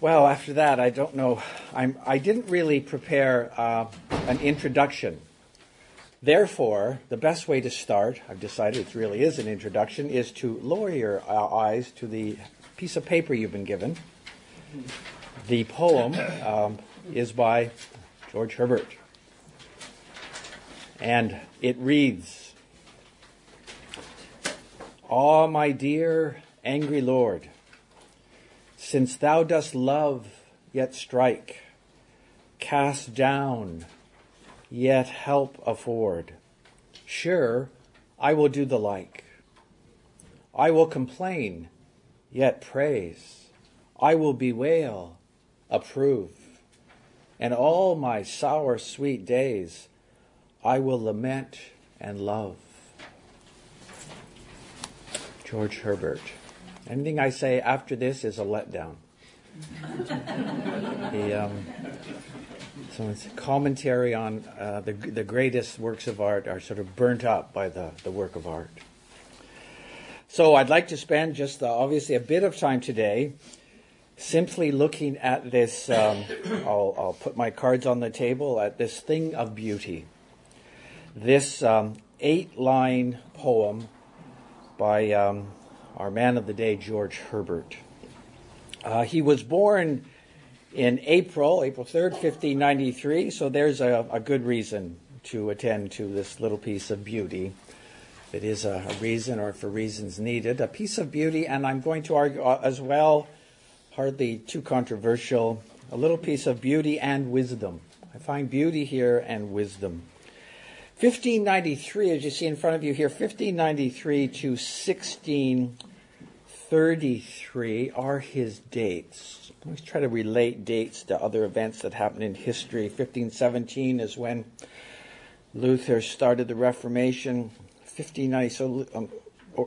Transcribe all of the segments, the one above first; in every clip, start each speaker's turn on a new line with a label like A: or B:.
A: Well, after that, I don't know. I'm, I didn't really prepare uh, an introduction. Therefore, the best way to start, I've decided it really is an introduction, is to lower your uh, eyes to the piece of paper you've been given. The poem um, is by George Herbert. And it reads Ah, my dear, angry Lord, since thou dost love, yet strike, cast down, yet help afford, sure, I will do the like. I will complain, yet praise. I will bewail, approve. And all my sour, sweet days, I will lament and love. George Herbert. Anything I say after this is a letdown. the, um, so it's commentary on uh, the, the greatest works of art are sort of burnt up by the, the work of art. So I'd like to spend just uh, obviously a bit of time today simply looking at this. Um, I'll, I'll, put my cards on the table at this thing of beauty. This um, eight line poem by um, our man of the day, George Herbert. Uh, he was born in April, April 3rd, 1593, so there's a, a, good reason to attend to this little piece of beauty. It is a, a, reason, or for reasons needed, a piece of beauty, and I'm going to argue uh, as well, hardly too controversial, a little piece of beauty and wisdom. I find beauty here and wisdom. 1593, as you see in front of you here, 1593 to 1633 are his dates. Always try to relate dates to other events that happened in history. 1517 is when Luther started the Reformation. 1590, so um,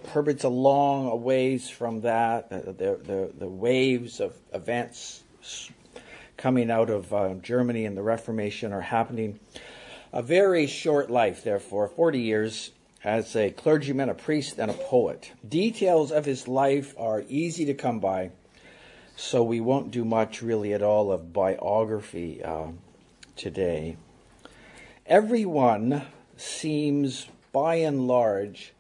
A: Herbert's a long ways from that. The, the, the, waves of events coming out of uh, Germany and the Reformation are happening. A very short life, therefore, 40 years as a clergyman, a priest, and a poet. Details of his life are easy to come by, so we won't do much really at all of biography uh, today. Everyone seems, by and large,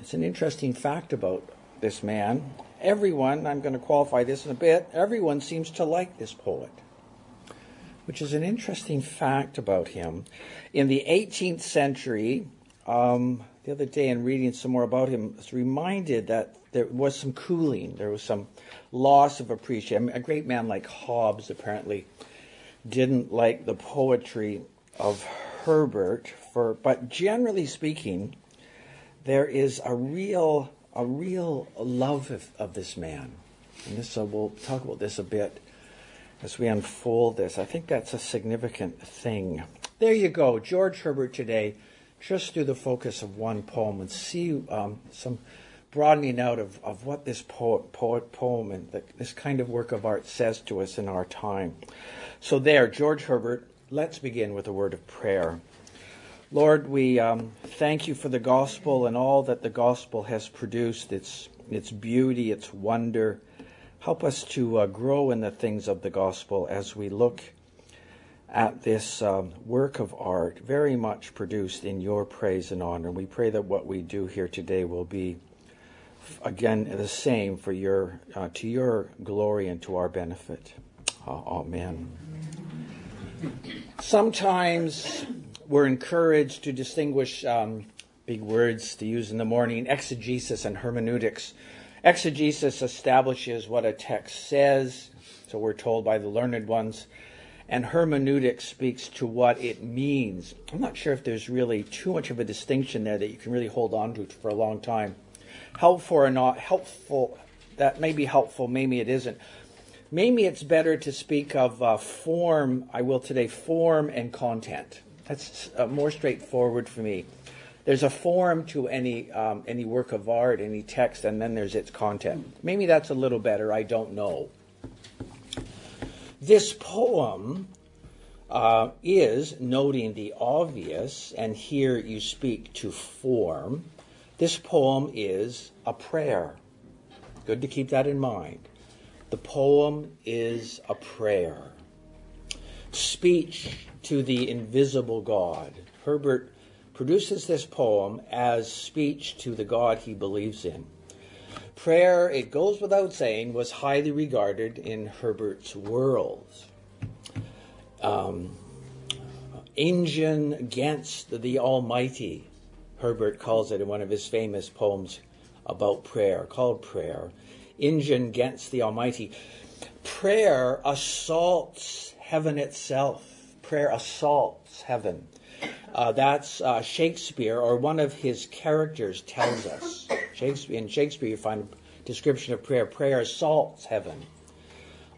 A: it's an interesting fact about this man. Everyone, I'm going to qualify this in a bit, everyone seems to like this poet which is an interesting fact about him. In the 18th century, um, the other day in reading some more about him, I was reminded that there was some cooling, there was some loss of appreciation. A great man like Hobbes apparently didn't like the poetry of Herbert, for, but generally speaking, there is a real a real love of, of this man. And this uh, we'll talk about this a bit as we unfold this. I think that's a significant thing. There you go, George Herbert today, just through the focus of one poem and see um, some broadening out of, of what this poet, poet poem and the, this kind of work of art says to us in our time. So, there, George Herbert, let's begin with a word of prayer. Lord, we um, thank you for the gospel and all that the gospel has produced its, its beauty, its wonder Help us to uh, grow in the things of the gospel as we look at this um, work of art, very much produced in your praise and honor. We pray that what we do here today will be, again, the same for your, uh, to your glory and to our benefit. Amen. Sometimes we're encouraged to distinguish um, big words to use in the morning exegesis and hermeneutics. Exegesis establishes what a text says, so we're told by the learned ones, and hermeneutics speaks to what it means. I'm not sure if there's really too much of a distinction there that you can really hold on to for a long time. Helpful or not helpful, that may be helpful, maybe it isn't. Maybe it's better to speak of uh, form, I will today, form and content. That's uh, more straightforward for me there's a form to any um, any work of art, any text, and then there's its content. Maybe that's a little better. I don't know. This poem uh, is noting the obvious, and here you speak to form. This poem is a prayer. Good to keep that in mind. The poem is a prayer. Speech to the invisible God. Herbert produces this poem as speech to the God he believes in. Prayer, it goes without saying, was highly regarded in Herbert's world. Um, engine against the Almighty, Herbert calls it in one of his famous poems about prayer, called Prayer. Engine against the Almighty. Prayer assaults heaven itself. Prayer assaults heaven. Uh, that's uh, Shakespeare, or one of his characters tells us. Shakespeare, in Shakespeare, you find a description of prayer. Prayer assaults heaven.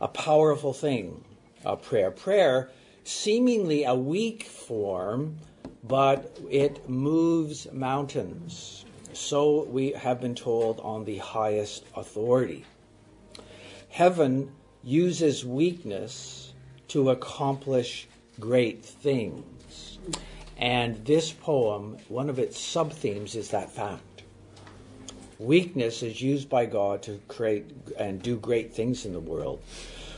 A: A powerful thing, uh, prayer. Prayer, seemingly a weak form, but it moves mountains. So we have been told on the highest authority. Heaven uses weakness to accomplish great things. And this poem, one of its sub themes is that fact. Weakness is used by God to create and do great things in the world.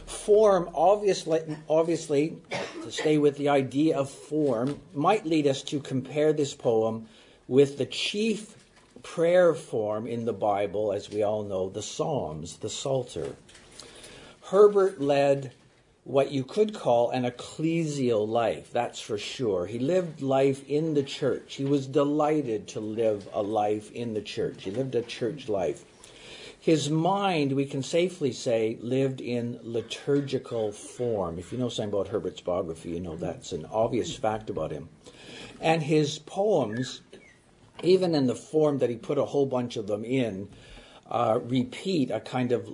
A: Form, obviously, obviously, to stay with the idea of form, might lead us to compare this poem with the chief prayer form in the Bible, as we all know, the Psalms, the Psalter. Herbert led what you could call an ecclesial life, that's for sure. He lived life in the church. He was delighted to live a life in the church. He lived a church life. His mind, we can safely say, lived in liturgical form. If you know something about Herbert's biography, you know that's an obvious fact about him. And his poems, even in the form that he put a whole bunch of them in, uh, repeat a kind of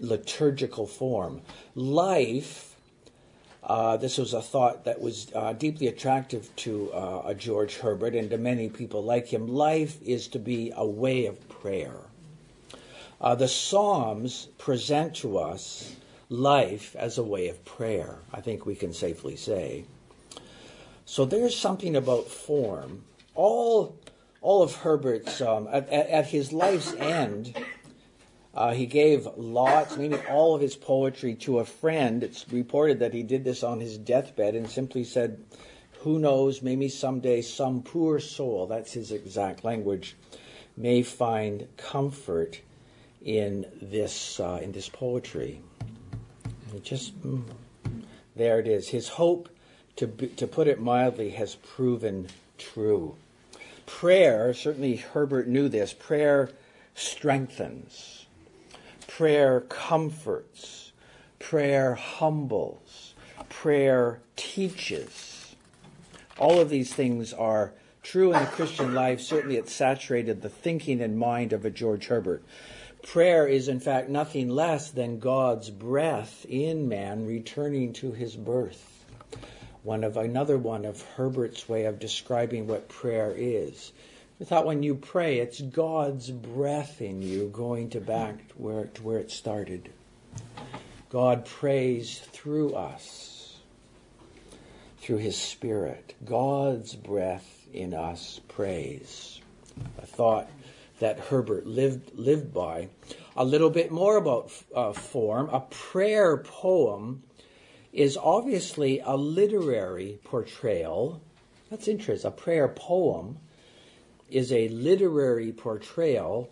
A: liturgical form. Life, uh, this was a thought that was uh, deeply attractive to uh, George Herbert and to many people like him. Life is to be a way of prayer. Uh, the Psalms present to us life as a way of prayer, I think we can safely say. So there's something about form. All, all of Herbert's, um, at, at his life's end, uh, he gave lots, meaning all of his poetry, to a friend. It's reported that he did this on his deathbed and simply said, Who knows, maybe someday some poor soul, that's his exact language, may find comfort in this, uh, in this poetry. Just, mm, there it is. His hope, to, be, to put it mildly, has proven true. Prayer, certainly Herbert knew this, prayer strengthens Prayer comforts, prayer humbles, prayer teaches. All of these things are true in the Christian life. Certainly, it saturated the thinking and mind of a George Herbert. Prayer is, in fact, nothing less than God's breath in man returning to his birth. One of another one of Herbert's way of describing what prayer is. I thought when you pray, it's God's breath in you going to back to where, to where it started. God prays through us, through His Spirit. God's breath in us prays. A thought that Herbert lived, lived by. A little bit more about uh, form. A prayer poem is obviously a literary portrayal. That's interesting. A prayer poem is a literary portrayal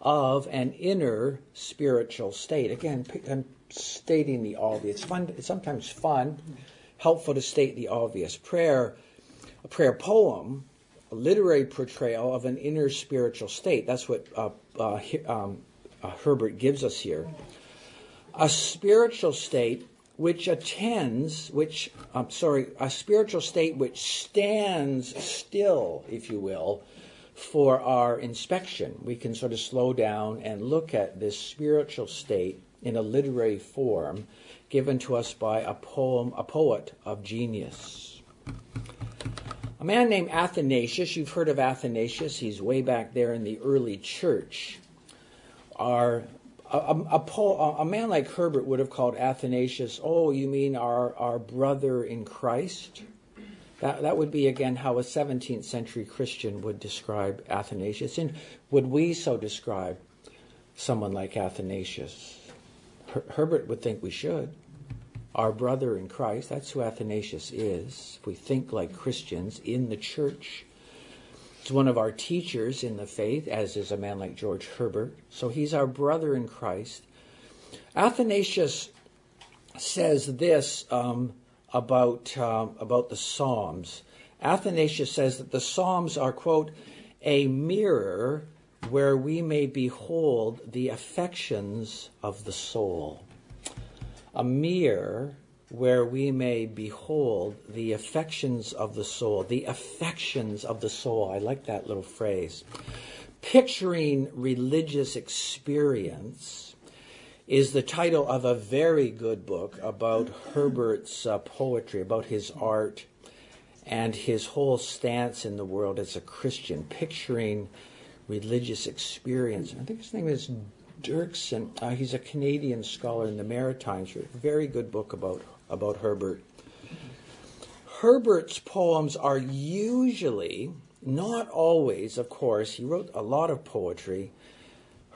A: of an inner spiritual state. Again, I'm stating the obvious. It's fun. It's sometimes fun, helpful to state the obvious. Prayer, a prayer poem, a literary portrayal of an inner spiritual state. That's what uh, uh, um, uh, Herbert gives us here. A spiritual state which attends, which I'm sorry, a spiritual state which stands still, if you will, for our inspection. We can sort of slow down and look at this spiritual state in a literary form given to us by a poem, a poet of genius. A man named Athanasius, you've heard of Athanasius, he's way back there in the early church. Our, a, a, a, a man like Herbert would have called Athanasius, oh, you mean our, our brother in Christ? That, that would be, again, how a 17th century Christian would describe Athanasius. And would we so describe someone like Athanasius? Her- Herbert would think we should. Our brother in Christ, that's who Athanasius is. If we think like Christians in the church, He's one of our teachers in the faith, as is a man like George Herbert. So he's our brother in Christ. Athanasius says this um, about, um, about the Psalms. Athanasius says that the Psalms are, quote, a mirror where we may behold the affections of the soul. A mirror where we may behold the affections of the soul. The affections of the soul. I like that little phrase. Picturing religious experience is the title of a very good book about Herbert's uh, poetry, about his art, and his whole stance in the world as a Christian. Picturing religious experience. I think his name is Doerksen. Uh, he's a Canadian scholar in the Maritimes. Very good book about about Herbert. Herbert's poems are usually, not always, of course, he wrote a lot of poetry.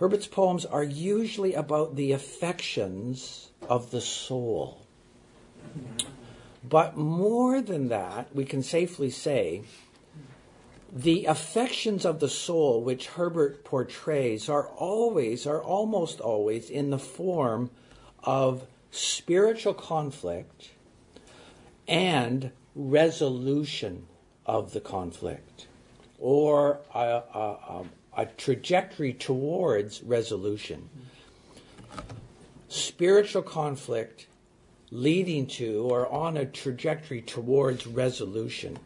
A: Herbert's poems are usually about the affections of the soul. But more than that, we can safely say the affections of the soul which Herbert portrays are always, are almost always, in the form of spiritual conflict and resolution of the conflict, or a, a, a trajectory towards resolution. Spiritual conflict leading to or on a trajectory towards resolution,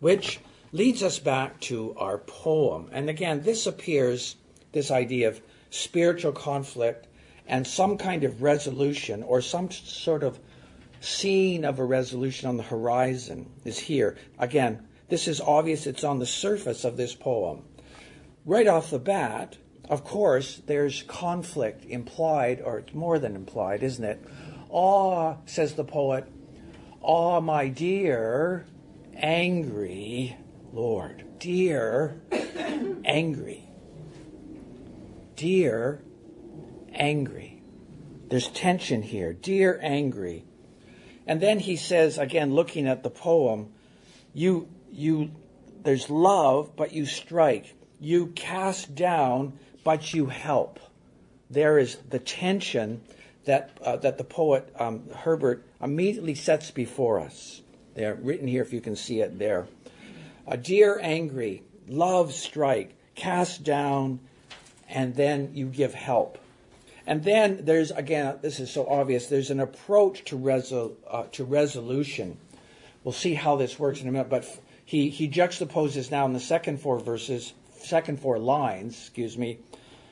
A: which leads us back to our poem. And again, this appears, this idea of spiritual conflict and some kind of resolution or some sort of seeing of a resolution on the horizon is here. Again, this is obvious, it's on the surface of this poem. Right off the bat, of course, there's conflict implied, or it's more than implied, isn't it? Ah, says the poet, ah, my dear, angry Lord. Dear, angry. Dear, angry. There's tension here. Dear, angry. And then he says, again, looking at the poem, you, you, there's love, but you strike. You cast down, but you help. There is the tension that, uh, that the poet um, Herbert immediately sets before us. They're written here if you can see it there. A dear angry, love strike, cast down, and then you give help. And then there's, again, this is so obvious, there's an approach to, resol- uh, to resolution. We'll see how this works in a minute, but he, he juxtaposes now in the second four verses, second four lines, excuse me,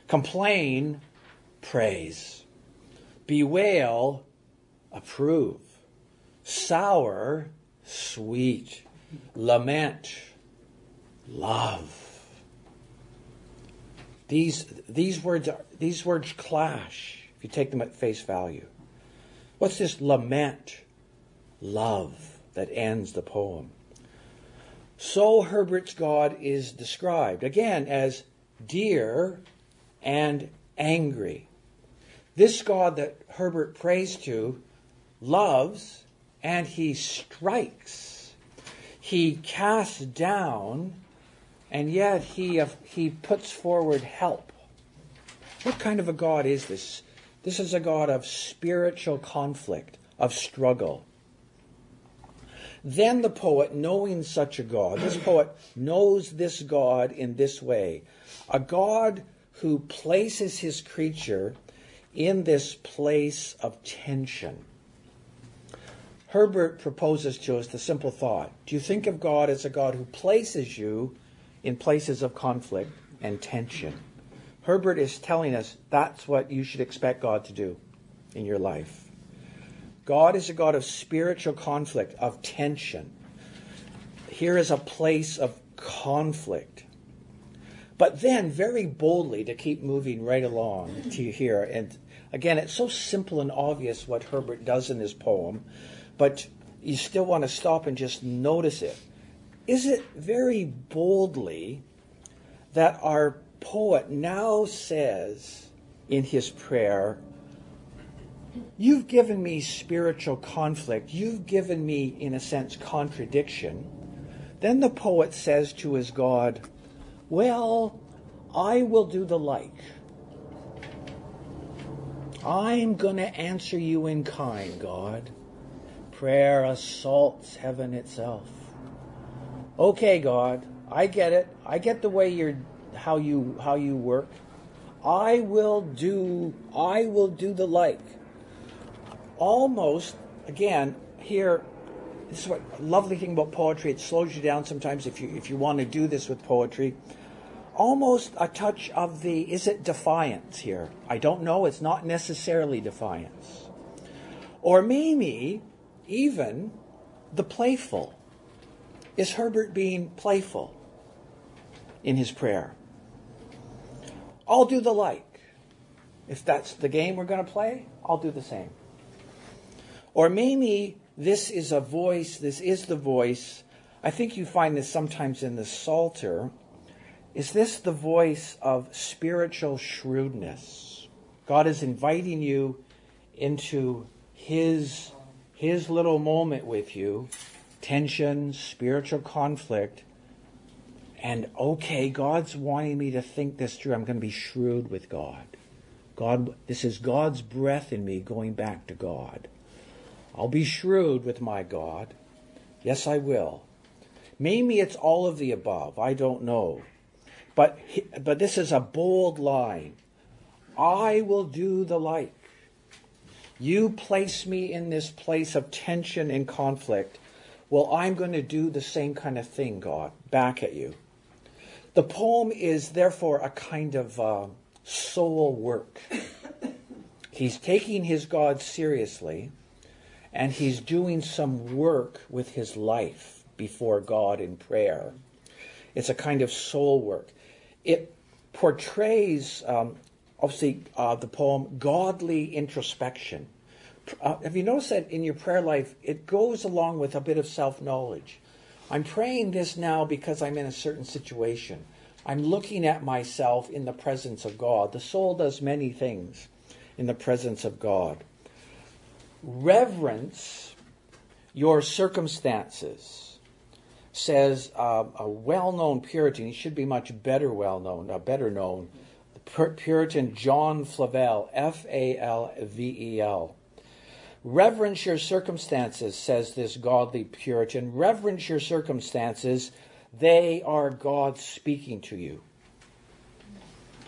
A: complain, praise, bewail, approve, sour, sweet, lament, love. These, these, words, are, these words clash if you take them at face value. What's this lament, love, that ends the poem? So Herbert's God is described, again, as dear and angry. This God that Herbert prays to loves and he strikes he casts down, and yet he, uh, he puts forward help. What kind of a God is this? This is a God of spiritual conflict, of struggle. Then the poet, knowing such a God, this poet knows this God in this way a God who places his creature in this place of tension. Herbert proposes to us the simple thought Do you think of God as a God who places you in places of conflict and tension? Herbert is telling us that's what you should expect God to do in your life. God is a God of spiritual conflict, of tension. Here is a place of conflict. But then, very boldly, to keep moving right along to here, and again, it's so simple and obvious what Herbert does in his poem but you still want to stop and just notice it. Is it very boldly that our poet now says in his prayer, You've given me spiritual conflict. You've given me, in a sense, contradiction. Then the poet says to his God, Well, I will do the like. I'm going to answer you in kind, God. Prayer assaults heaven itself. Okay, God, I get it. I get the way you're how you how you work. I will do I will do the like. Almost again here this is what lovely thing about poetry. It slows you down sometimes if you if you want to do this with poetry. Almost a touch of the is it defiance here? I don't know. It's not necessarily defiance. Or maybe even the playful. Is Herbert being playful in his prayer? I'll do the like. If that's the game we're going to play, I'll do the same. Or maybe this is a voice, this is the voice. I think you find this sometimes in the Psalter. Is this the voice of spiritual shrewdness? God is inviting you into his, his little moment with you, tension, spiritual conflict, and okay, God's wanting me to think this through. I'm going to be shrewd with God. God, this is God's breath in me going back to God. I'll be shrewd with my God. Yes, I will. Maybe it's all of the above. I don't know. But, but this is a bold line. I will do the like. You place me in this place of tension and conflict. Well, I'm going to do the same kind of thing, God, back at you. The poem is therefore a kind of uh, soul work. He's taking his God seriously, and he's doing some work with his life before God in prayer. It's a kind of soul work. It portrays, um, obviously, uh, the poem godly introspection. Uh, have you noticed that in your prayer life, it goes along with a bit of self knowledge? I'm praying this now because I'm in a certain situation. I'm looking at myself in the presence of God. The soul does many things in the presence of God. Reverence your circumstances, says uh, a well known Puritan. He should be much better well known, uh, better known. Puritan John Flavel, F A L V E L. Reverence your circumstances, says this godly Puritan. Reverence your circumstances. They are God speaking to you,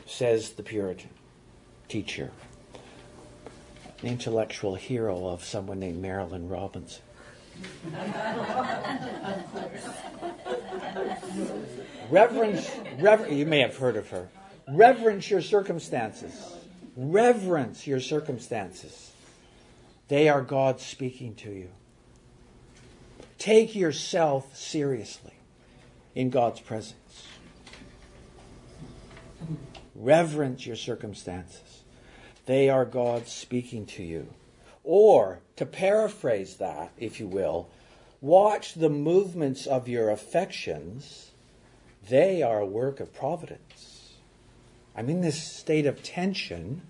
A: says the Puritan teacher, the intellectual hero of someone named Marilynne Robinson. reverence, rever- you may have heard of her. Reverence your circumstances. Reverence your circumstances. They are God speaking to you. Take yourself seriously in God's presence. Reverence your circumstances. They are God speaking to you. Or, to paraphrase that, if you will, watch the movements of your affections. They are a work of providence. I'm in this state of tension.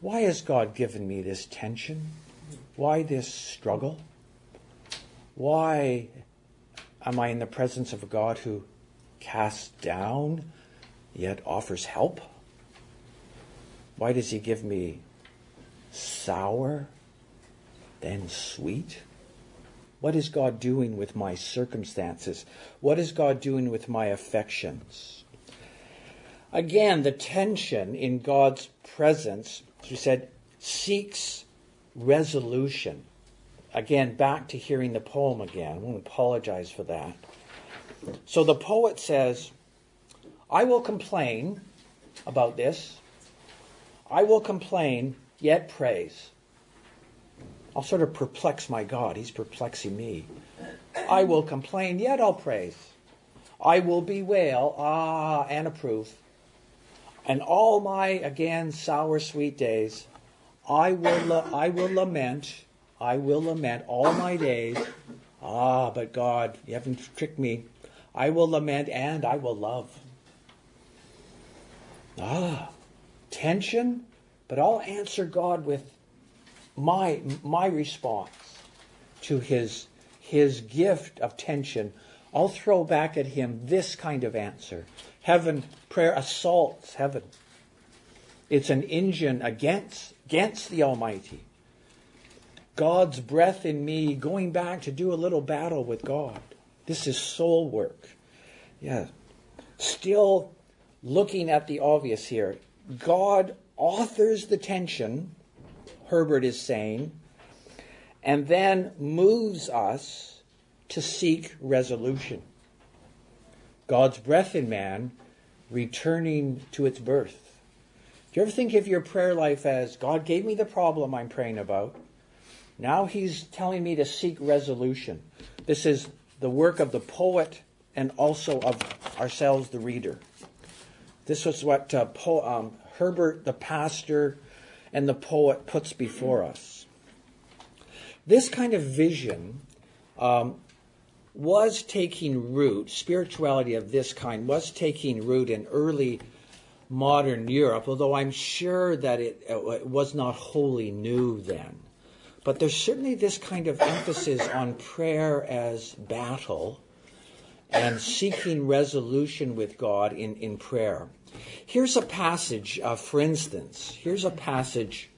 A: Why has God given me this tension? Why this struggle? Why am I in the presence of a God who casts down yet offers help? Why does he give me sour, then sweet? What is God doing with my circumstances? What is God doing with my affections? Again, the tension in God's presence, as we said, seeks resolution. Again, back to hearing the poem again. I want to apologize for that. So the poet says, I will complain about this. I will complain, yet praise. I'll sort of perplex my God. He's perplexing me. I will complain, yet I'll praise. I will bewail, ah, and approve. And all my, again, sour, sweet days, I will, I will lament, I will lament all my days. Ah, but God, you haven't tricked me. I will lament and I will love. Ah, tension, but I'll answer God with my my response to his his gift of tension, I'll throw back at him this kind of answer. Heaven prayer assaults heaven. It's an engine against against the Almighty. God's breath in me going back to do a little battle with God. This is soul work. Yeah. Still looking at the obvious here. God authors the tension, Herbert is saying, and then moves us to seek resolution. God's breath in man returning to its birth. Do you ever think of your prayer life as God gave me the problem I'm praying about? Now he's telling me to seek resolution. This is the work of the poet and also of ourselves, the reader. This was what uh, po- um, Herbert, the pastor, and the poet puts before us. This kind of vision um, was taking root, spirituality of this kind was taking root in early modern Europe, although I'm sure that it, it was not wholly new then. But there's certainly this kind of emphasis on prayer as battle and seeking resolution with God in, in prayer. Here's a passage, uh, for instance, here's a passage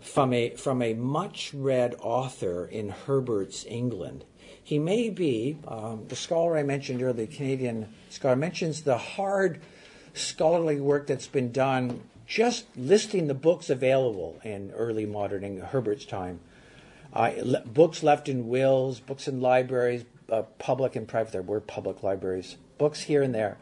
A: from a, from a much read author in Herbert's England. He may be, um, the scholar I mentioned earlier, the Canadian scholar, mentions the hard scholarly work that's been done just listing the books available in early modern in Herbert's time. Uh, le- books left in wills, books in libraries, uh, public and private. There were public libraries, books here and there,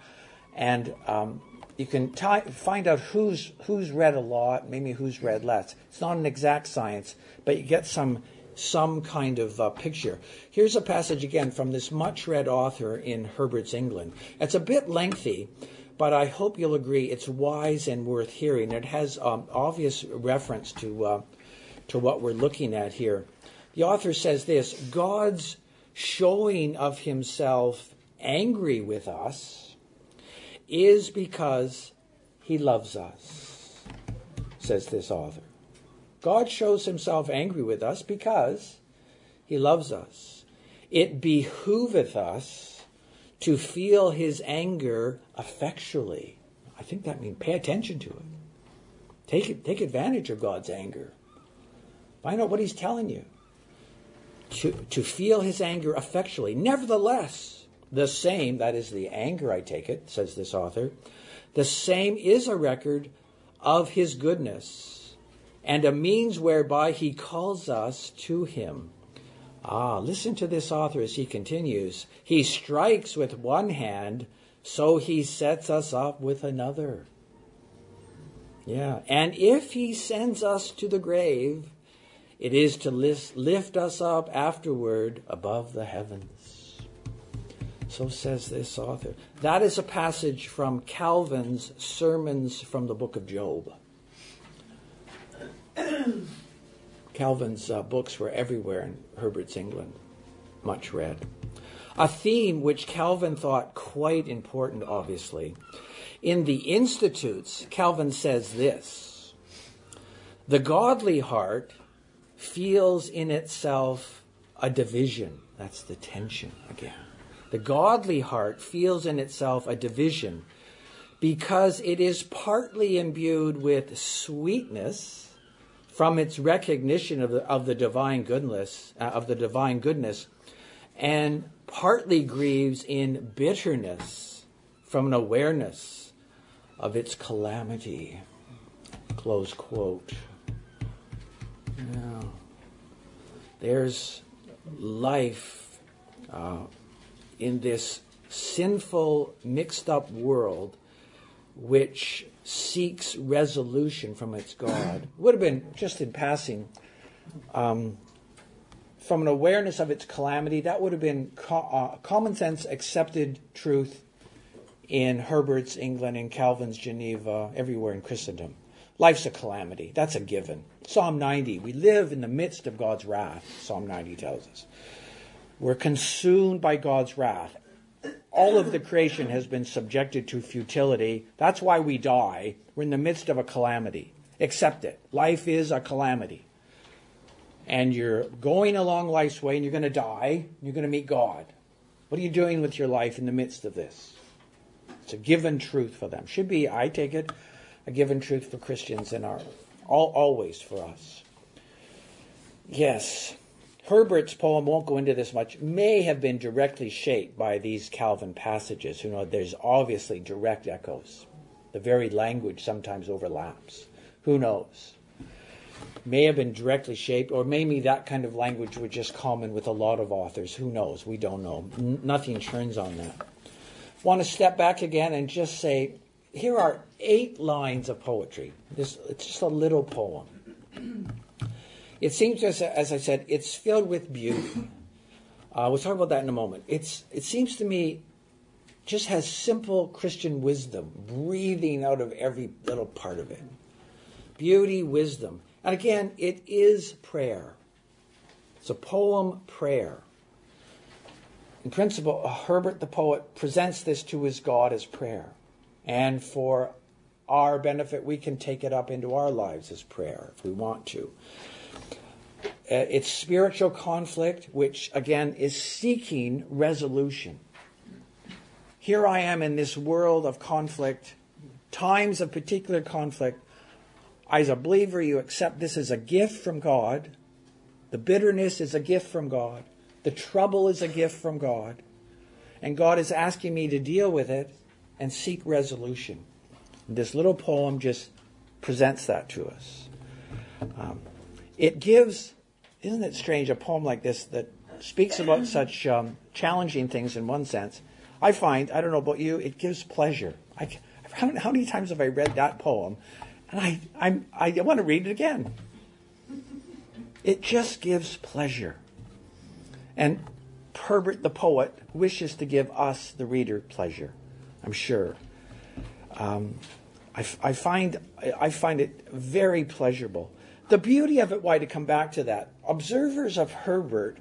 A: and um, you can t- find out who's who's read a lot, maybe who's read less. It's not an exact science, but you get some some kind of uh, picture. Here's a passage again from this much read author in Herbert's England. It's a bit lengthy, but I hope you'll agree it's wise and worth hearing. It has um, obvious reference to uh, to what we're looking at here. The author says this God's showing of himself angry with us is because he loves us, says this author. God shows himself angry with us because he loves us. It behooveth us to feel his anger effectually. I think that means pay attention to it. Take, take advantage of God's anger. Find out what he's telling you to, to feel his anger effectually. Nevertheless, the same, that is the anger, I take it, says this author, the same is a record of his goodness and a means whereby he calls us to him. Ah, listen to this author as he continues. He strikes with one hand, so he sets us up with another. Yeah, and if he sends us to the grave, it is to lift us up afterward above the heavens. So says this author. That is a passage from Calvin's Sermons from the book of Job. Calvin's uh, books were everywhere in Herbert's England, much read. A theme which Calvin thought quite important, obviously. In the Institutes, Calvin says this The godly heart feels in itself a division. That's the tension again. The godly heart feels in itself a division because it is partly imbued with sweetness from its recognition of the, of the divine goodness uh, of the divine goodness and partly grieves in bitterness from an awareness of its calamity close quote yeah. There's life uh, in this sinful, mixed up world which seeks resolution from its God. Would have been, just in passing, um, from an awareness of its calamity, that would have been co- uh, common sense accepted truth in Herbert's England, in Calvin's Geneva, everywhere in Christendom. Life's a calamity. That's a given. Psalm 90. We live in the midst of God's wrath, Psalm 90 tells us. We're consumed by God's wrath. All of the creation has been subjected to futility. That's why we die. We're in the midst of a calamity. Accept it. Life is a calamity. and you're going along life's way and you're going to die, you're going to meet God. What are you doing with your life in the midst of this? It's a given truth for them. Should be, I take it, a given truth for Christians in our all, always for us. Yes, Herbert's poem won't go into this much. May have been directly shaped by these Calvin passages. You know, there's obviously direct echoes. The very language sometimes overlaps. Who knows? May have been directly shaped, or maybe that kind of language was just common with a lot of authors. Who knows? We don't know. N- nothing turns on that. Want to step back again and just say, here are eight lines of poetry. This, it's just a little poem. It seems, as, as I said, it's filled with beauty. Uh, we'll talk about that in a moment. It's, it seems to me just has simple Christian wisdom breathing out of every little part of it. Beauty, wisdom. And again, it is prayer. It's a poem prayer. In principle, Herbert the poet presents this to his God as prayer. And for our benefit, we can take it up into our lives as prayer if we want to. Uh, it's spiritual conflict, which again is seeking resolution. Here I am in this world of conflict, times of particular conflict. As a believer, you accept this as a gift from God. The bitterness is a gift from God. The trouble is a gift from God. And God is asking me to deal with it and seek resolution. This little poem just presents that to us. Um, it gives, isn't it strange, a poem like this that speaks about such um, challenging things in one sense. I find, I don't know about you, it gives pleasure. I, how, how many times have I read that poem? And I, I'm, I want to read it again. It just gives pleasure. And Herbert the poet wishes to give us, the reader, pleasure, I'm sure. Um, I, I, find, I find it very pleasurable. The beauty of it, why to come back to that, observers of Herbert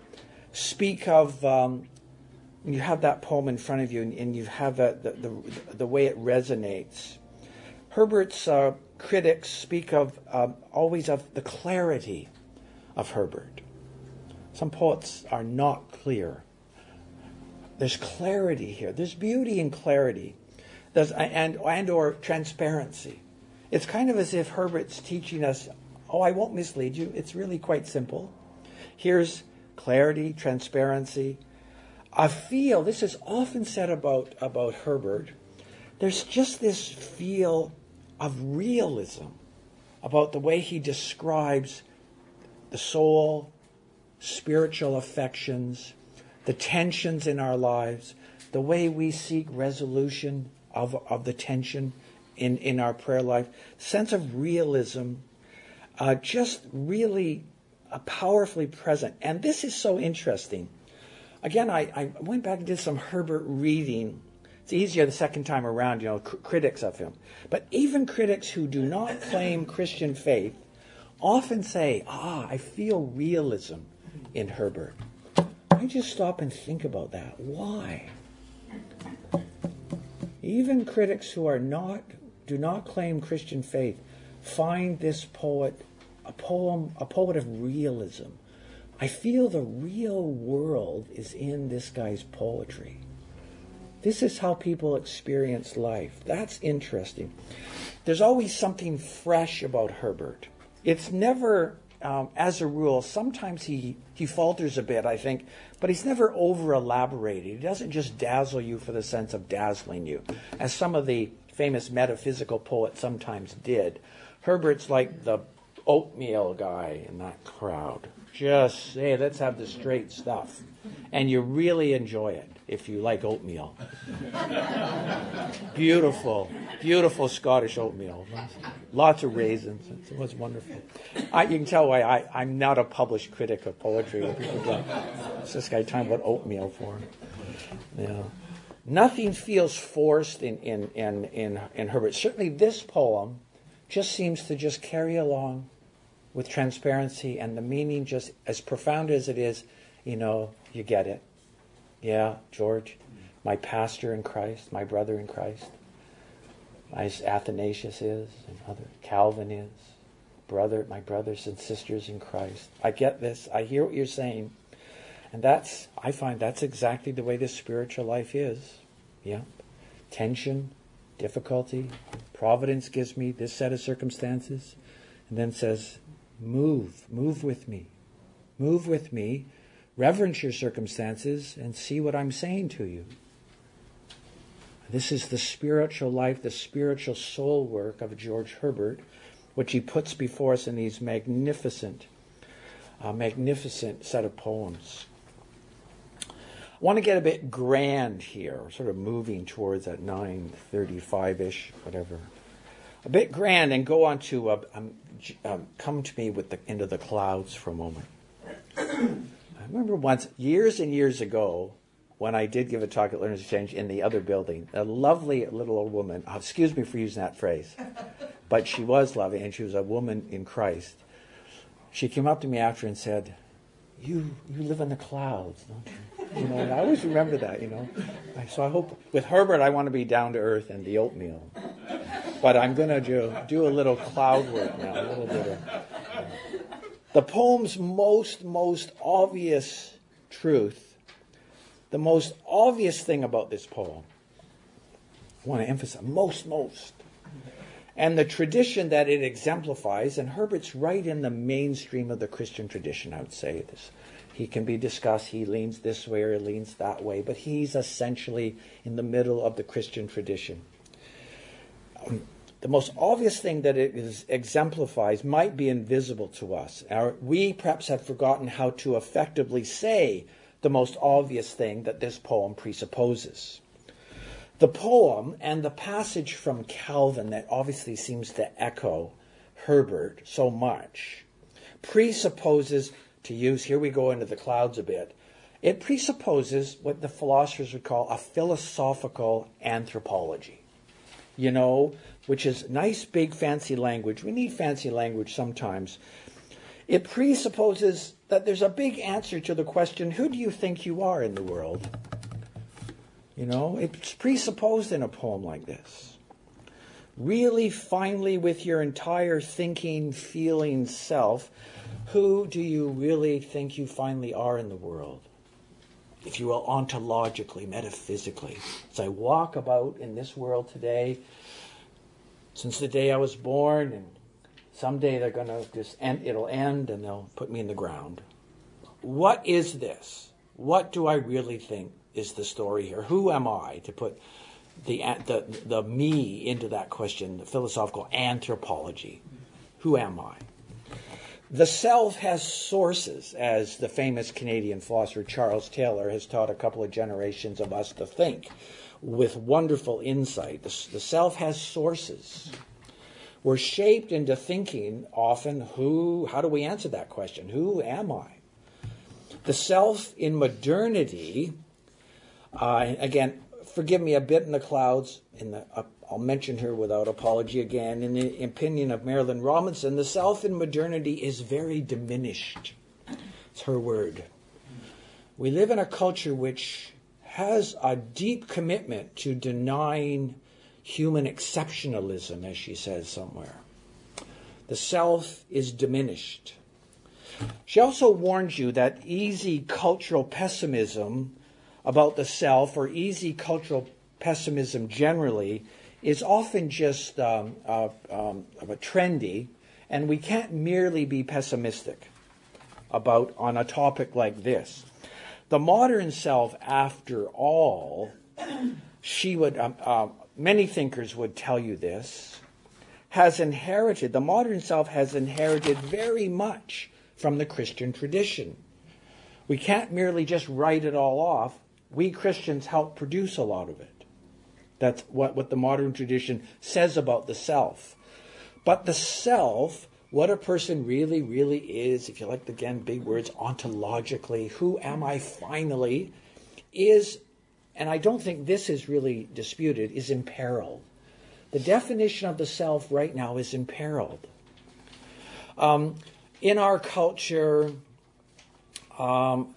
A: speak of, um, you have that poem in front of you and, and you have the, the, the, way it resonates. Herbert's uh, critics speak of um, always of the clarity of Herbert. Some poets are not clear. There's clarity here. There's beauty in clarity. There's, and, and or transparency. It's kind of as if Herbert's teaching us, oh, I won't mislead you. It's really quite simple. Here's clarity, transparency. I feel, this is often said about, about Herbert, there's just this feel of realism about the way he describes the soul, spiritual affections, the tensions in our lives, the way we seek resolution of, of the tension in, in our prayer life, sense of realism, uh, just really uh, powerfully present. And this is so interesting. Again, I, I went back and did some Herbert reading. It's easier the second time around, you know, cr- critics of him. But even critics who do not claim Christian faith often say, ah, I feel realism in Herbert. I just stop and think about that. Why? Even critics who are not do not claim Christian faith find this poet a poem a poet of realism. I feel the real world is in this guy's poetry. This is how people experience life. That's interesting. There's always something fresh about Herbert. It's never, um, as a rule, sometimes he, he falters a bit, I think, but he's never over elaborated. He doesn't just dazzle you for the sense of dazzling you, as some of the famous metaphysical poets sometimes did. Herbert's like the oatmeal guy in that crowd. Just say, let's have the straight stuff. And you really enjoy it if you like oatmeal. beautiful, beautiful Scottish oatmeal. Lots of raisins. It was wonderful. I, you can tell why I, am not a published critic of poetry. What's this guy talking about oatmeal for? Yeah. Nothing feels forced in, in, in, in, in Herbert. Certainly this poem just seems to just carry along with transparency and the meaning just as profound as it is, you know, you get it. Yeah, George, my pastor in Christ, my brother in Christ, as Athanasius is, and other Calvin is, brother, my brothers and sisters in Christ. I get this. I hear what you're saying. And that's, I find that's exactly the way this spiritual life is. Yeah. Tension, difficulty. Providence gives me this set of circumstances and then says, move, move with me. Move with me. Reverence your circumstances and see what I'm saying to you. This is the spiritual life, the spiritual soul work of George Herbert, which he puts before us in these magnificent, uh, magnificent set of poems. I want to get a bit grand here, sort of moving towards that 935-ish, whatever. A bit grand and go on to uh, um, um, come to me with the into the clouds for a moment. I remember once, years and years ago, when I did give a talk at Learners Exchange in the other building. A lovely little old woman, oh, excuse me for using that phrase, but she was lovely and she was a woman in Christ. She came up to me after and said, you, you live in the clouds, don't you? You know, and I always remember that, you know. So I hope, with Herbert, I want to be down to earth and the oatmeal. But I'm going to do, do a little cloud work now, a little bit of. The poem's most, most obvious truth the most obvious thing about this poem, I want to emphasize, most, most, and the tradition that it exemplifies, and Herbert's right in the mainstream of the Christian tradition, I would say. This, he can be discussed, he leans this way or he leans that way, but he's essentially in the middle of the Christian tradition. Um, the most obvious thing that it is, exemplifies might be invisible to us. Our, we perhaps have forgotten how to effectively say the most obvious thing that this poem presupposes. The poem and the passage from Calvin that obviously seems to echo Herbert so much presupposes, to use, here we go into the clouds a bit, it presupposes what the philosophers would call a philosophical anthropology. You know, which is nice, big, fancy language. We need fancy language sometimes. It presupposes that there's a big answer to the question who do you think you are in the world? You know, it's presupposed in a poem like this. Really, finally, with your entire thinking, feeling self, who do you really think you finally are in the world? If you will, ontologically, metaphysically. As I walk about in this world today, since the day I was born and Someday they're going to just end, it'll end and they'll put me in the ground. What is this? What do I really think is the story here? Who am I to put the, the, the me into that question, the philosophical anthropology? Who am I? The self has sources, as the famous Canadian philosopher Charles Taylor has taught a couple of generations of us to think with wonderful insight. The, the self has sources. We're shaped into thinking often who, how do we answer that question? Who am I? The self in modernity, uh, again, forgive me a bit in the clouds, in the, I'll mention her without apology again. In the opinion of Marilynne Robinson, the self in modernity is very diminished. It's her word. We live in a culture which has a deep commitment to denying human exceptionalism, as she says somewhere. The self is diminished. She also warns you that easy cultural pessimism about the self, or easy cultural pessimism generally, is often just um, uh, um, a trendy, and we can't merely be pessimistic about on a topic like this. The modern self, after all, she would um, uh, many thinkers would tell you this, has inherited, the modern self has inherited very much from the Christian tradition. We can't merely just write it all off. We Christians help produce a lot of it. That's what, what the modern tradition says about the self. But the self, what a person really, really is, if you like, again, big words, ontologically, who am I finally, is and I don't think this is really disputed, is imperiled. The definition of the self right now is imperiled. Um, in our culture, um,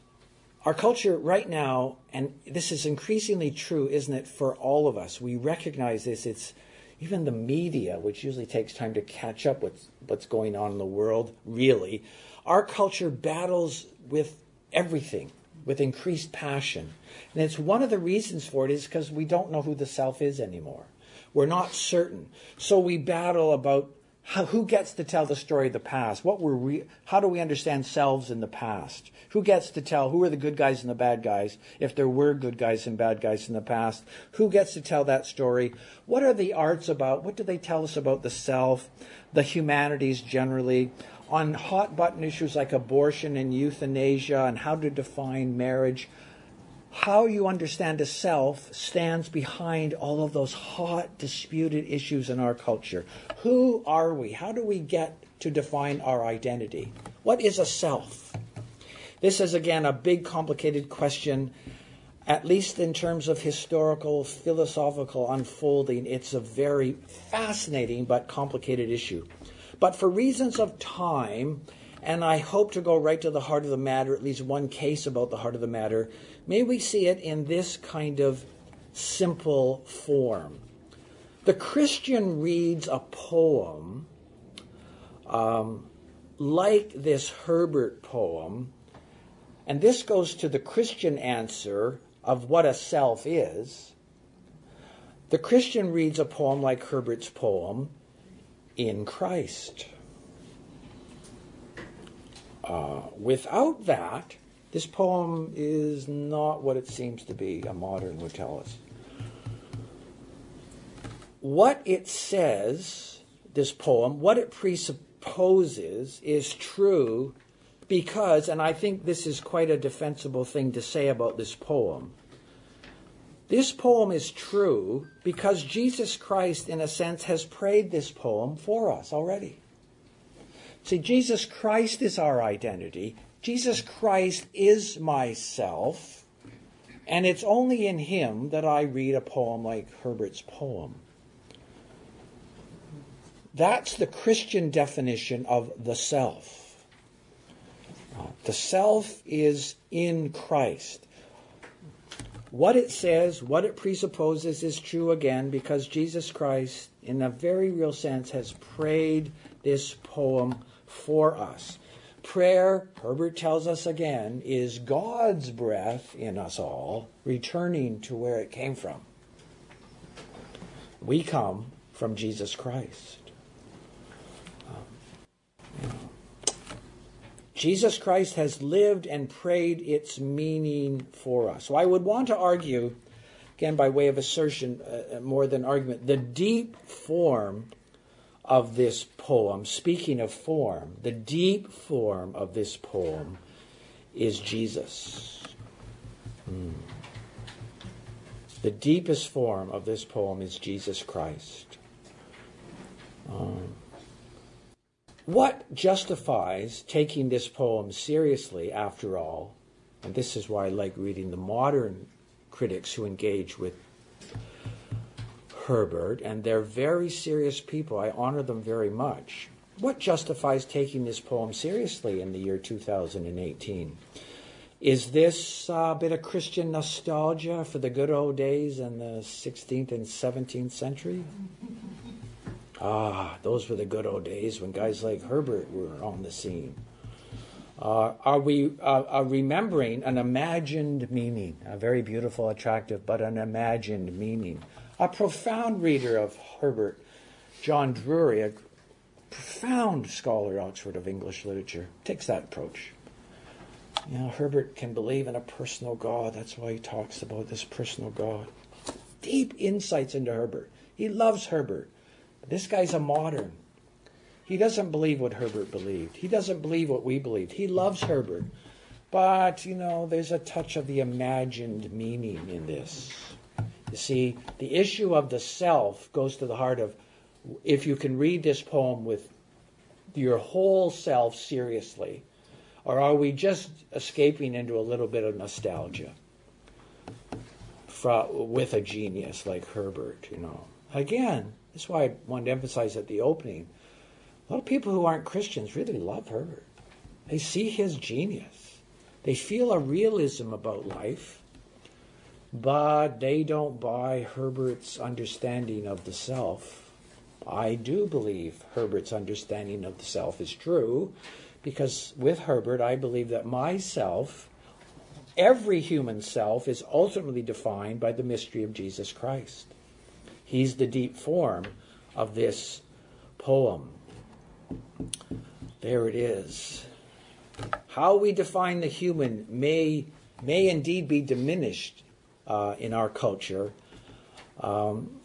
A: our culture right now, and this is increasingly true, isn't it, for all of us? We recognize this. It's even the media, which usually takes time to catch up with what's going on in the world, really, our culture battles with everything with increased passion. And it's one of the reasons for it is because we don't know who the self is anymore. We're not certain. So we battle about how, who gets to tell the story of the past? What were we, how do we understand selves in the past? Who gets to tell who are the good guys and the bad guys if there were good guys and bad guys in the past? Who gets to tell that story? What are the arts about? What do they tell us about the self, the humanities generally? On hot button issues like abortion and euthanasia and how to define marriage, how you understand a self stands behind all of those hot, disputed issues in our culture. Who are we? How do we get to define our identity? What is a self? This is, again, a big, complicated question. At least in terms of historical, philosophical unfolding, it's a very fascinating but complicated issue. But for reasons of time, and I hope to go right to the heart of the matter, at least one case about the heart of the matter, May we see it in this kind of simple form. The Christian reads a poem um, like this Herbert poem, and this goes to the Christian answer of what a self is. The Christian reads a poem like Herbert's poem, In Christ. Uh, without that, this poem is not what it seems to be, a modern would tell us. What it says, this poem, what it presupposes is true because, and I think this is quite a defensible thing to say about this poem. This poem is true because Jesus Christ, in a sense, has prayed this poem for us already. See, Jesus Christ is our identity. Jesus Christ is myself, and it's only in Him that I read a poem like Herbert's poem. That's the Christian definition of the self. The self is in Christ. What it says, what it presupposes is true again because Jesus Christ, in a very real sense, has prayed this poem for us. Prayer, Herbert tells us again, is God's breath in us all, returning to where it came from. We come from Jesus Christ. Um, Jesus Christ has lived and prayed its meaning for us. So I would want to argue, again by way of assertion uh, uh more than argument, the deep form of this poem, speaking of form, the deep form of this poem is Jesus. Mm. The deepest form of this poem is Jesus Christ. Um, what justifies taking this poem seriously, after all? And this is why I like reading the modern critics who engage with Herbert, and they're very serious people. I honor them very much. What justifies taking this poem seriously in the year 2018? Is this a bit of Christian nostalgia for the good old days in the 16th and 17th century? Ah, those were the good old days when guys like Herbert were on the scene. Uh, are we uh, are remembering an imagined meaning, a very beautiful, attractive, but an imagined meaning a profound reader of Herbert, John Drury, a profound scholar, at Oxford, of English literature, takes that approach. You know, Herbert can believe in a personal God. That's why he talks about this personal God. Deep insights into Herbert. He loves Herbert. This guy's a modern. He doesn't believe what Herbert believed. He doesn't believe what we believed. He loves Herbert. But, you know, there's a touch of the imagined meaning in this. You see, the issue of the self goes to the heart of if you can read this poem with your whole self seriously, or are we just escaping into a little bit of nostalgia with a genius like Herbert, you know? Again, that's why I wanted to emphasize at the opening. A lot of people who aren't Christians really love Herbert. They see his genius. They feel a realism about life but they don't buy Herbert's understanding of the self. I do believe Herbert's understanding of the self is true because with Herbert, I believe that myself, every human self, is ultimately defined by the mystery of Jesus Christ. He's the deep form of this poem. There it is. How we define the human may, may indeed be diminished uh, in our culture. Um,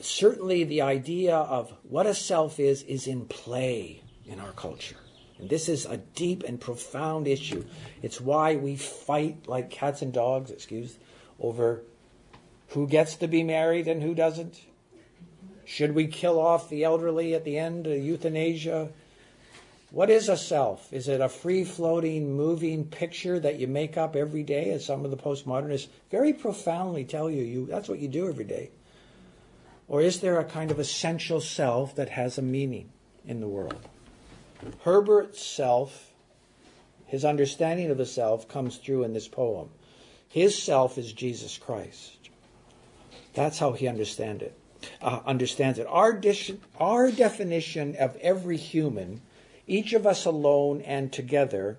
A: certainly, the idea of what a self is is in play in our culture. And this is a deep and profound issue. It's why we fight like cats and dogs, excuse, over who gets to be married and who doesn't. Should we kill off the elderly at the end, euthanasia? What is a self? Is it a free floating, moving picture that you make up every day, as some of the postmodernists very profoundly tell you, you that's what you do every day? Or is there a kind of essential self that has a meaning in the world? Herbert's self, his understanding of the self, comes through in this poem. His self is Jesus Christ. That's how he understand it, uh, understands it. Our, our definition of every human each of us alone and together,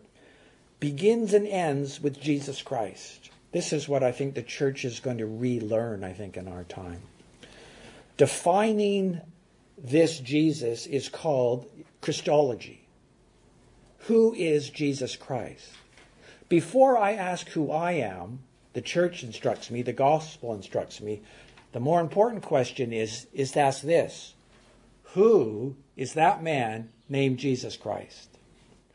A: begins and ends with Jesus Christ. This is what I think the church is going to relearn, I think, in our time. Defining this Jesus is called Christology. Who is Jesus Christ? Before I ask who I am, the church instructs me, the gospel instructs me, the more important question is, is to ask this Who is that man named Jesus Christ.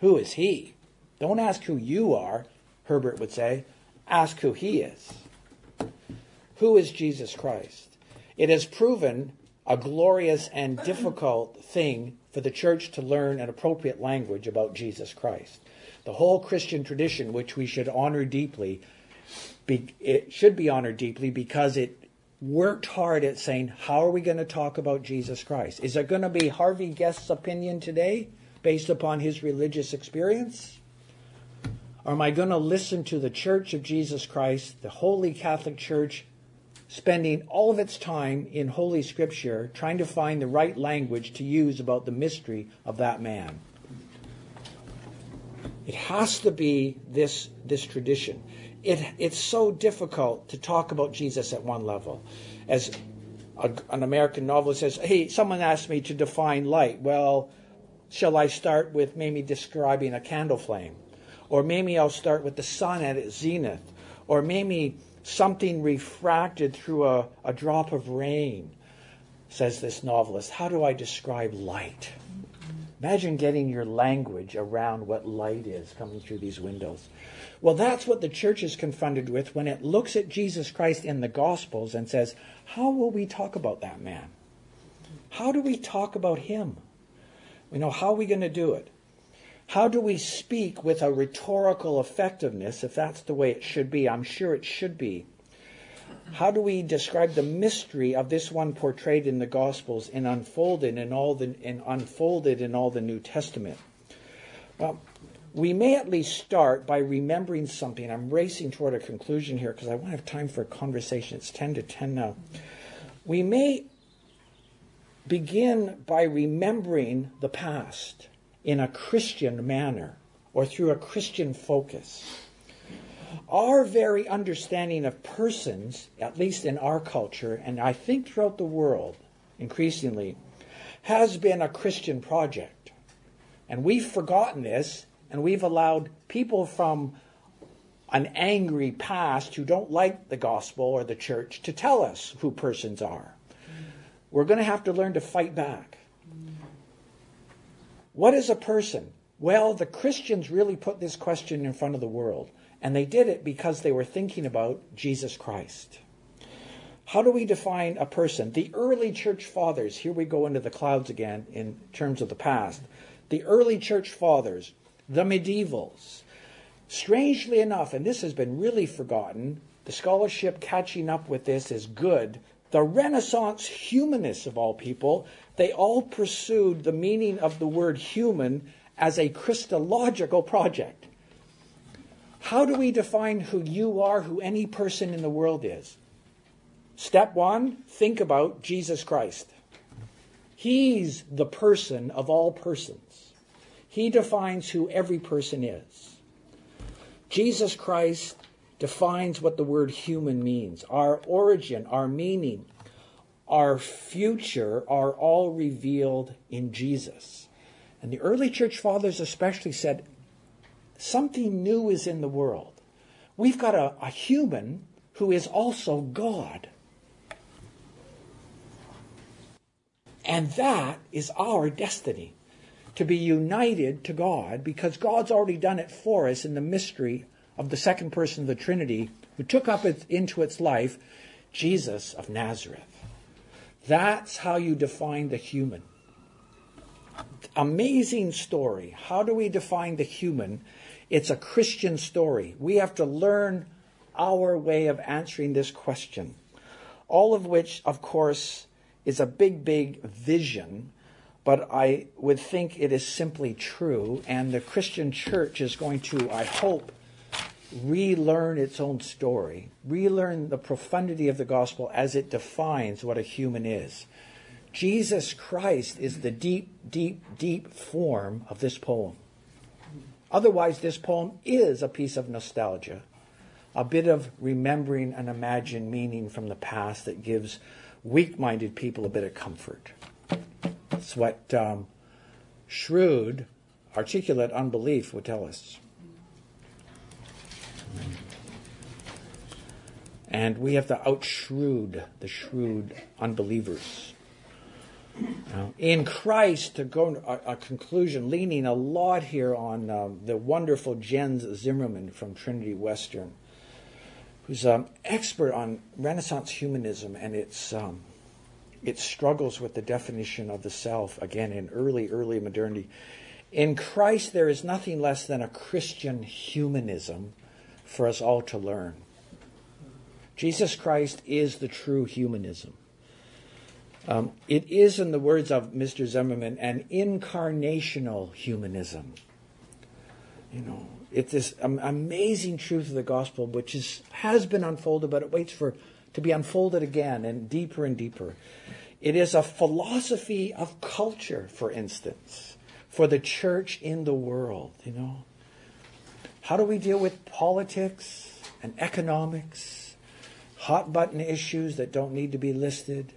A: Who is he? Don't ask who you are, Herbert would say. Ask who he is. Who is Jesus Christ? It has proven a glorious and difficult thing for the church to learn an appropriate language about Jesus Christ. The whole Christian tradition, which we should honor deeply, it should be honored deeply because it worked hard at saying, how are we going to talk about Jesus Christ? Is it going to be Harvey Guest's opinion today based upon his religious experience? Or am I going to listen to the Church of Jesus Christ, the Holy Catholic Church, spending all of its time in Holy Scripture trying to find the right language to use about the mystery of that man? It has to be this, this tradition it, it's so difficult to talk about Jesus at one level. As a, an American novelist says, hey, someone asked me to define light. Well, shall I start with maybe describing a candle flame? Or maybe I'll start with the sun at its zenith. Or maybe something refracted through a, a drop of rain, says this novelist. How do I describe light? Imagine getting your language around what light is coming through these windows. Well, that's what the church is confronted with when it looks at Jesus Christ in the Gospels and says, How will we talk about that man? How do we talk about him? We know how are we going to do it? How do we speak with a rhetorical effectiveness, if that's the way it should be? I'm sure it should be. How do we describe the mystery of this one portrayed in the Gospels and unfolded in all the and unfolded in all the New Testament? Well, we may at least start by remembering something. I'm racing toward a conclusion here because I want to have time for a conversation. It's 10 to 10 now. We may begin by remembering the past in a Christian manner or through a Christian focus. Our very understanding of persons, at least in our culture, and I think throughout the world increasingly, has been a Christian project. And we've forgotten this and we've allowed people from an angry past who don't like the gospel or the church to tell us who persons are. We're going to have to learn to fight back. What is a person? Well, the Christians really put this question in front of the world, and they did it because they were thinking about Jesus Christ. How do we define a person? The early church fathers, here we go into the clouds again in terms of the past. The early church fathers the medievals. Strangely enough, and this has been really forgotten, the scholarship catching up with this is good. The Renaissance humanists of all people, they all pursued the meaning of the word human as a Christological project. How do we define who you are, who any person in the world is? Step one, think about Jesus Christ. He's the person of all persons. He defines who every person is. Jesus Christ defines what the word human means. Our origin, our meaning, our future are all revealed in Jesus. And the early church fathers especially said, something new is in the world. We've got a, a human who is also God. And that is our destiny to be united to God because God's already done it for us in the mystery of the second person of the Trinity who took up it, into its life Jesus of Nazareth. That's how you define the human. Amazing story. How do we define the human? It's a Christian story. We have to learn our way of answering this question. All of which, of course, is a big, big vision, but I would think it is simply true, and the Christian church is going to, I hope, relearn its own story, relearn the profundity of the gospel as it defines what a human is. Jesus Christ is the deep, deep, deep form of this poem. Otherwise, this poem is a piece of nostalgia, a bit of remembering and imagined meaning from the past that gives weak minded people a bit of comfort. That's what um, shrewd, articulate unbelief would tell us. And we have to outshrewd the shrewd unbelievers. Now, in Christ, to go to a, a, conclusion, leaning a lot here on uh, the wonderful Jens Zimmermann from Trinity Western who's an expert on Renaissance humanism and its um, it struggles with the definition of the self again in early early modernity. In Christ, there is nothing less than a Christian humanism for us all to learn. Jesus Christ is the true humanism. Um, it is, in the words of Mr. Zimmermann, an incarnational humanism. You know, it's this amazing truth of the gospel, which is, has been unfolded, but it waits for to be unfolded again and deeper and deeper. It is a philosophy of culture, for instance, for the church in the world. You know, how do we deal with politics and economics, hot button issues that don't need to be listed?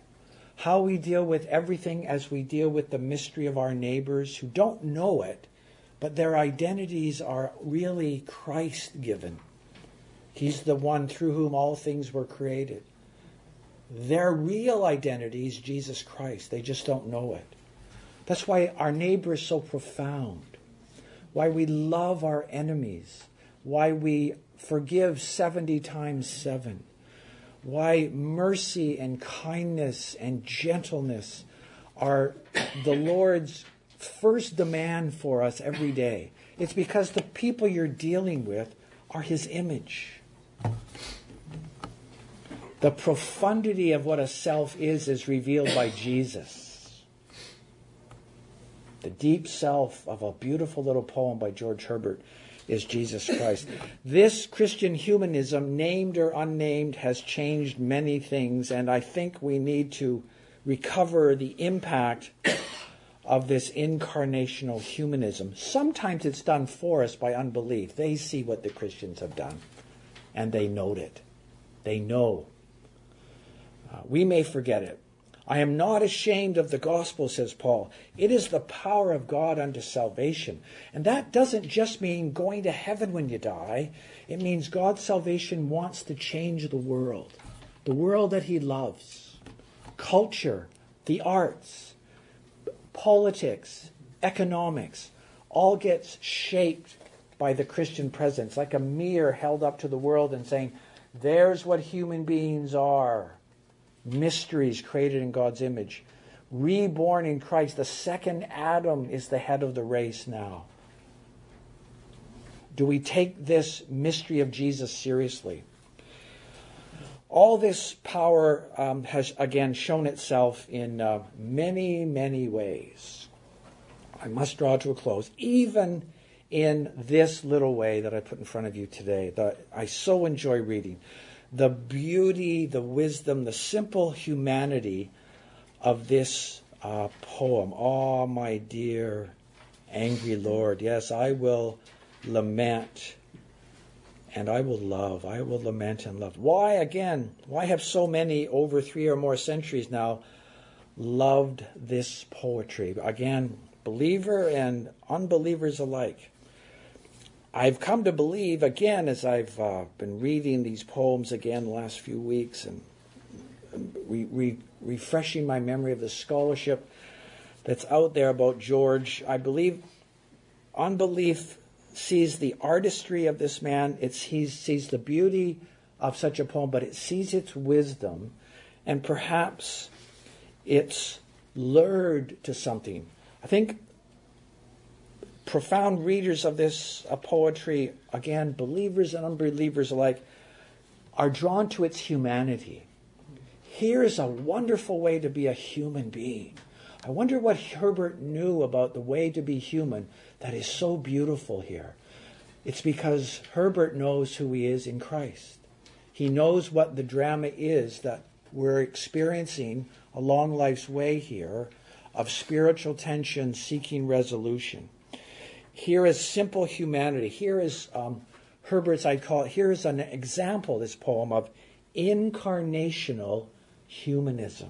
A: How we deal with everything as we deal with the mystery of our neighbors who don't know it but their identities are really Christ given. He's the one through whom all things were created. Their real identity is Jesus Christ. They just don't know it. That's why our neighbor is so profound. Why we love our enemies. Why we forgive 70 times 7. Why mercy and kindness and gentleness are the Lord's first demand for us every day. It's because the people you're dealing with are His image. The profundity of what a self is is revealed by Jesus. The deep self of a beautiful little poem by George Herbert is Jesus Christ. This Christian humanism, named or unnamed, has changed many things, and I think we need to recover the impact of this incarnational humanism. Sometimes it's done for us by unbelief. They see what the Christians have done and they note it. They know. We may forget it. I am not ashamed of the gospel, says Paul. It is the power of God unto salvation. And that doesn't just mean going to heaven when you die, it means God's salvation wants to change the world, the world that He loves, culture, the arts politics, economics, all gets shaped by the Christian presence, like a mirror held up to the world and saying, there's what human beings are. Mysteries created in God's image. Reborn in Christ. The second Adam is the head of the race now. Do we take this mystery of Jesus seriously? All this power um, has again shown itself in uh, many, many ways. I must draw to a close, even in this little way that I put in front of you today, that I so enjoy reading. The beauty, the wisdom, the simple humanity of this uh, poem. Oh, my dear angry Lord, yes, I will lament and I will love. I will lament and love. Why, again, why have so many over three or more centuries now loved this poetry? Again, believer and unbelievers alike. I've come to believe, again, as I've uh, been reading these poems again the last few weeks and re- re- refreshing my memory of the scholarship that's out there about George, I believe unbelief sees the artistry of this man, it sees, sees the beauty of such a poem, but it sees its wisdom, and perhaps it's lured to something. I think profound readers of this uh, poetry, again, believers and unbelievers alike, are drawn to its humanity. Here is a wonderful way to be a human being. I wonder what Herbert knew about the way to be human that is so beautiful here. It's because Herbert knows who he is in Christ. He knows what the drama is that we're experiencing along life's way here of spiritual tension seeking resolution. Here is simple humanity. Here is um, Herbert's, I'd call it, here is an example, this poem, of incarnational humanism.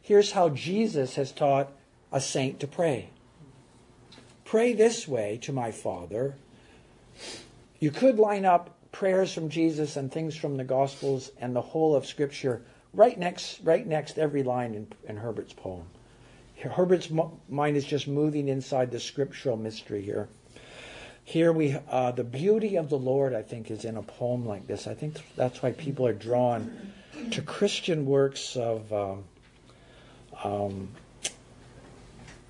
A: Here's how Jesus has taught a saint to pray Pray this way to my Father. You could line up prayers from Jesus and things from the Gospels and the whole of Scripture right next, right next every line in, in Herbert's poem. Herbert's mind is just moving inside the scriptural mystery here. Here we, uh, the beauty of the Lord, I think, is in a poem like this. I think that's why people are drawn to Christian works of um, um,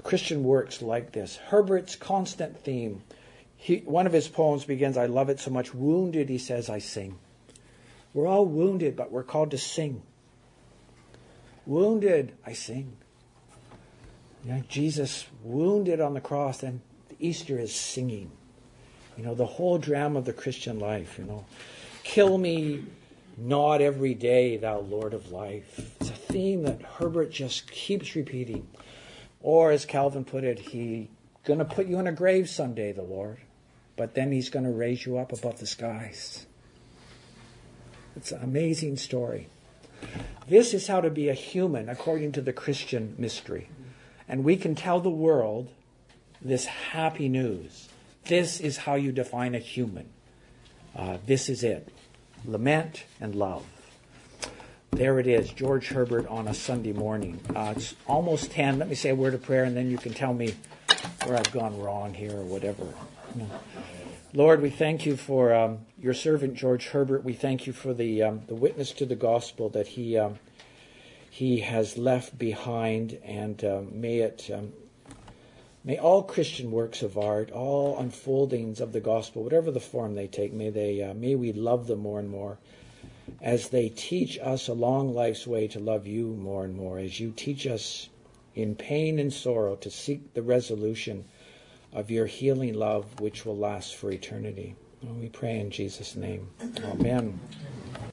A: Christian works like this. Herbert's constant theme. He, one of his poems begins, I love it so much. Wounded, he says, I sing. We're all wounded, but we're called to sing. Wounded, I sing. You know, Jesus wounded on the cross, and Easter is singing. You know, the whole drama of the Christian life, you know. Kill me not every day, thou Lord of life. It's a theme that Herbert just keeps repeating. Or as Calvin put it, he's going to put you in a grave someday, the Lord, but then he's going to raise you up above the skies. It's an amazing story. This is how to be a human according to the Christian mystery. And we can tell the world this happy news. This is how you define a human. Uh, this is it lament and love. There it is, George Herbert on a Sunday morning. Uh, it's almost 10. Let me say a word of prayer and then you can tell me where I've gone wrong here or whatever. Lord, we thank you for um, your servant George Herbert. We thank you for the um, the witness to the gospel that he um, he has left behind, and uh, may it um, may all Christian works of art, all unfoldings of the gospel, whatever the form they take, may they uh, may we love them more and more as they teach us along life's way to love you more and more, as you teach us in pain and sorrow to seek the resolution of your healing love, which will last for eternity. And we pray in Jesus' name. Amen.